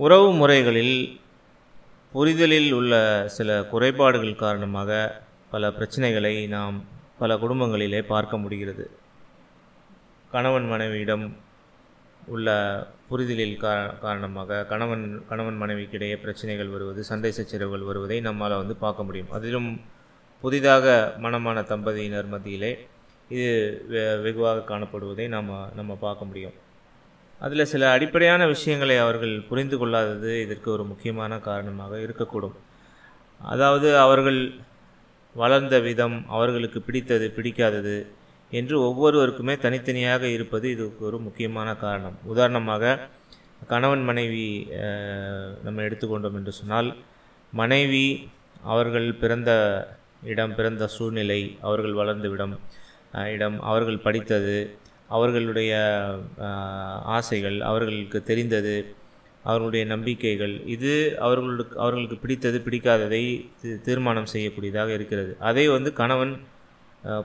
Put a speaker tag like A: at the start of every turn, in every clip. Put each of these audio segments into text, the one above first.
A: உறவு முறைகளில் புரிதலில் உள்ள சில குறைபாடுகள் காரணமாக பல பிரச்சனைகளை நாம் பல குடும்பங்களிலே பார்க்க முடிகிறது. கணவன் மனைவியிடம் உள்ள புரிதலில் கா காரணமாக கணவன் கணவன் மனைவிக்கிடையே பிரச்சனைகள் வருவது சண்டை சச்சரவுகள் வருவதை நம்மால் வந்து பார்க்க முடியும். அதிலும் புதிதாக மனமான தம்பதியினர் மத்தியிலே இது வெ- வெகுவாக காணப்படுவதை நாம் நம்ம பார்க்க முடியும். அதில் சில அடிப்படையான விஷயங்களை அவர்கள் புரிந்து கொள்ளாதது இதற்கு ஒரு முக்கியமான காரணமாக இருக்கக்கூடும். அதாவது அவர்கள் வளர்ந்த விதம் அவர்களுக்கு பிடித்தது பிடிக்காதது என்று ஒவ்வொருவருக்குமே தனித்தனியாக இருப்பது இதுக்கு ஒரு முக்கியமான காரணம். உதாரணமாக கணவன் மனைவி நம்ம எடுத்துக்கொண்டோம் என்று சொன்னால் மனைவி அவர்கள் பிறந்த இடம் பிறந்த சூழ்நிலை அவர்கள் வளர்ந்த இடம் இடம் அவர்கள் படித்தது அவர்களுடைய ஆசைகள் அவர்களுக்கு தெரிந்தது அவர்களுடைய நம்பிக்கைகள் இது அவர்களுக்கு அவர்களுக்கு பிடித்தது பிடிக்காததை தி- தீர்மானம் செய்யக்கூடியதாக இருக்கிறது. அதை வந்து கணவன்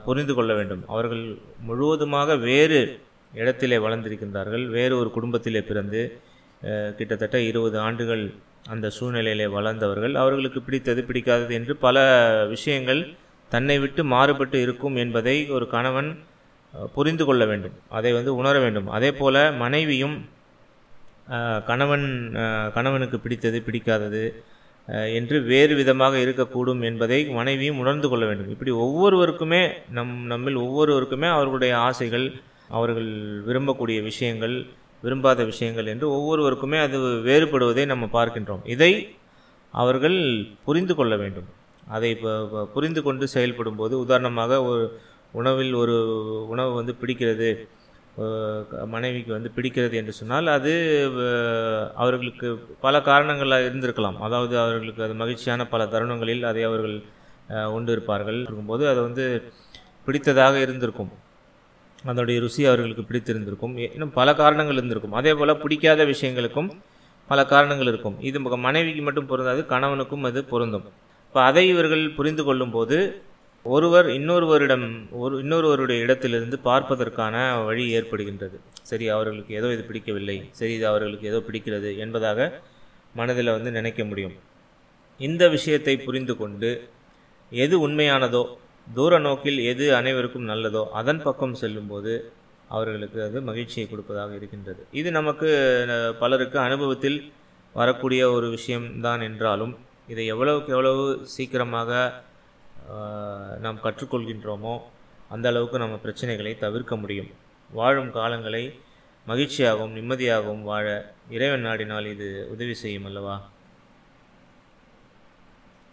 A: புரிந்து கொள்ள வேண்டும். அவர்கள் முழுவதுமாக வேறு இடத்திலே வளர்ந்திருக்கின்றார்கள் வேறு ஒரு குடும்பத்திலே பிறந்து கிட்டத்தட்ட இருபது ஆண்டுகள் அந்த சூழ்நிலையிலே வளர்ந்தவர்கள். அவர்களுக்கு பிடித்தது பிடிக்காதது என்று பல விஷயங்கள் தன்னை விட்டு மாறுபட்டு இருக்கும் என்பதை ஒரு கணவன் புரிந்து கொள்ள வேண்டும். அதை வந்து உணர வேண்டும். அதே போல் மனைவியும் கணவன் கணவனுக்கு பிடித்தது பிடிக்காதது என்று வேறு விதமாக இருக்கக்கூடும் என்பதை மனைவியும் உணர்ந்து கொள்ள வேண்டும். இப்படி ஒவ்வொருவருக்குமே நம் நம்மில் ஒவ்வொருவருக்குமே அவர்களுடைய ஆசைகள் அவர்கள் விரும்பக்கூடிய விஷயங்கள் விரும்பாத விஷயங்கள் என்று ஒவ்வொருவருக்குமே அது வேறுபடுவதை நம்ம பார்க்கின்றோம். இதை அவர்கள் புரிந்து கொள்ள வேண்டும். அதை புரிந்து கொண்டு செயல்படும் போது உதாரணமாக ஒரு உணவில் ஒரு உணவு வந்து பிடிக்கிறது மனைவிக்கு வந்து பிடிக்கிறது என்று சொன்னால் அது அவர்களுக்கு பல காரணங்களாக இருந்திருக்கலாம். அதாவது அவர்களுக்கு அது மகிழ்ச்சியான பல தருணங்களில் அதை அவர்கள் உண்டு இருப்பார்கள். இருக்கும்போது அது வந்து பிடித்ததாக இருந்திருக்கும். அதனுடைய ருசி அவர்களுக்கு பிடித்திருந்திருக்கும். இன்னும் பல காரணங்கள் இருந்திருக்கும். அதே போல் பிடிக்காத விஷயங்களுக்கும் பல காரணங்கள் இருக்கும். இது மனைவிக்கு மட்டும் பொருந்தாது கணவனுக்கும் அது பொருந்தும். இப்போ அதை இவர்கள் புரிந்து கொள்ளும்போது ஒருவர் இன்னொருவரிடம் ஒரு இன்னொருவருடைய இடத்திலிருந்து பார்ப்பதற்கான வழி ஏற்படுகின்றது. சரி அவர்களுக்கு ஏதோ இது பிடிக்கவில்லை. சரி இது அவர்களுக்கு ஏதோ பிடிக்கிறது என்பதாக மனதில் வந்து நினைக்க முடியும். இந்த விஷயத்தை புரிந்து கொண்டு எது உண்மையானதோ தூர நோக்கில் எது அனைவருக்கும் நல்லதோ அதன் பக்கம் செல்லும்போது அவர்களுக்கு அது மகிழ்ச்சியை கொடுப்பதாக இருக்கின்றது. இது நமக்கு பலருக்கு அனுபவத்தில் வரக்கூடிய ஒரு விஷயம்தான் என்றாலும் இதை எவ்வளவுக்கு எவ்வளவு சீக்கிரமாக நாம் கற்றுக்கொள்கின்றோமோ அந்த அளவுக்கு நம்ம பிரச்சனைகளை தவிர்க்க முடியும். வாழும் காலங்களை மகிழ்ச்சியாகவும் நிம்மதியாகவும் வாழ இறைவன் நாடினால் இது உதவி செய்யும் அல்லவா?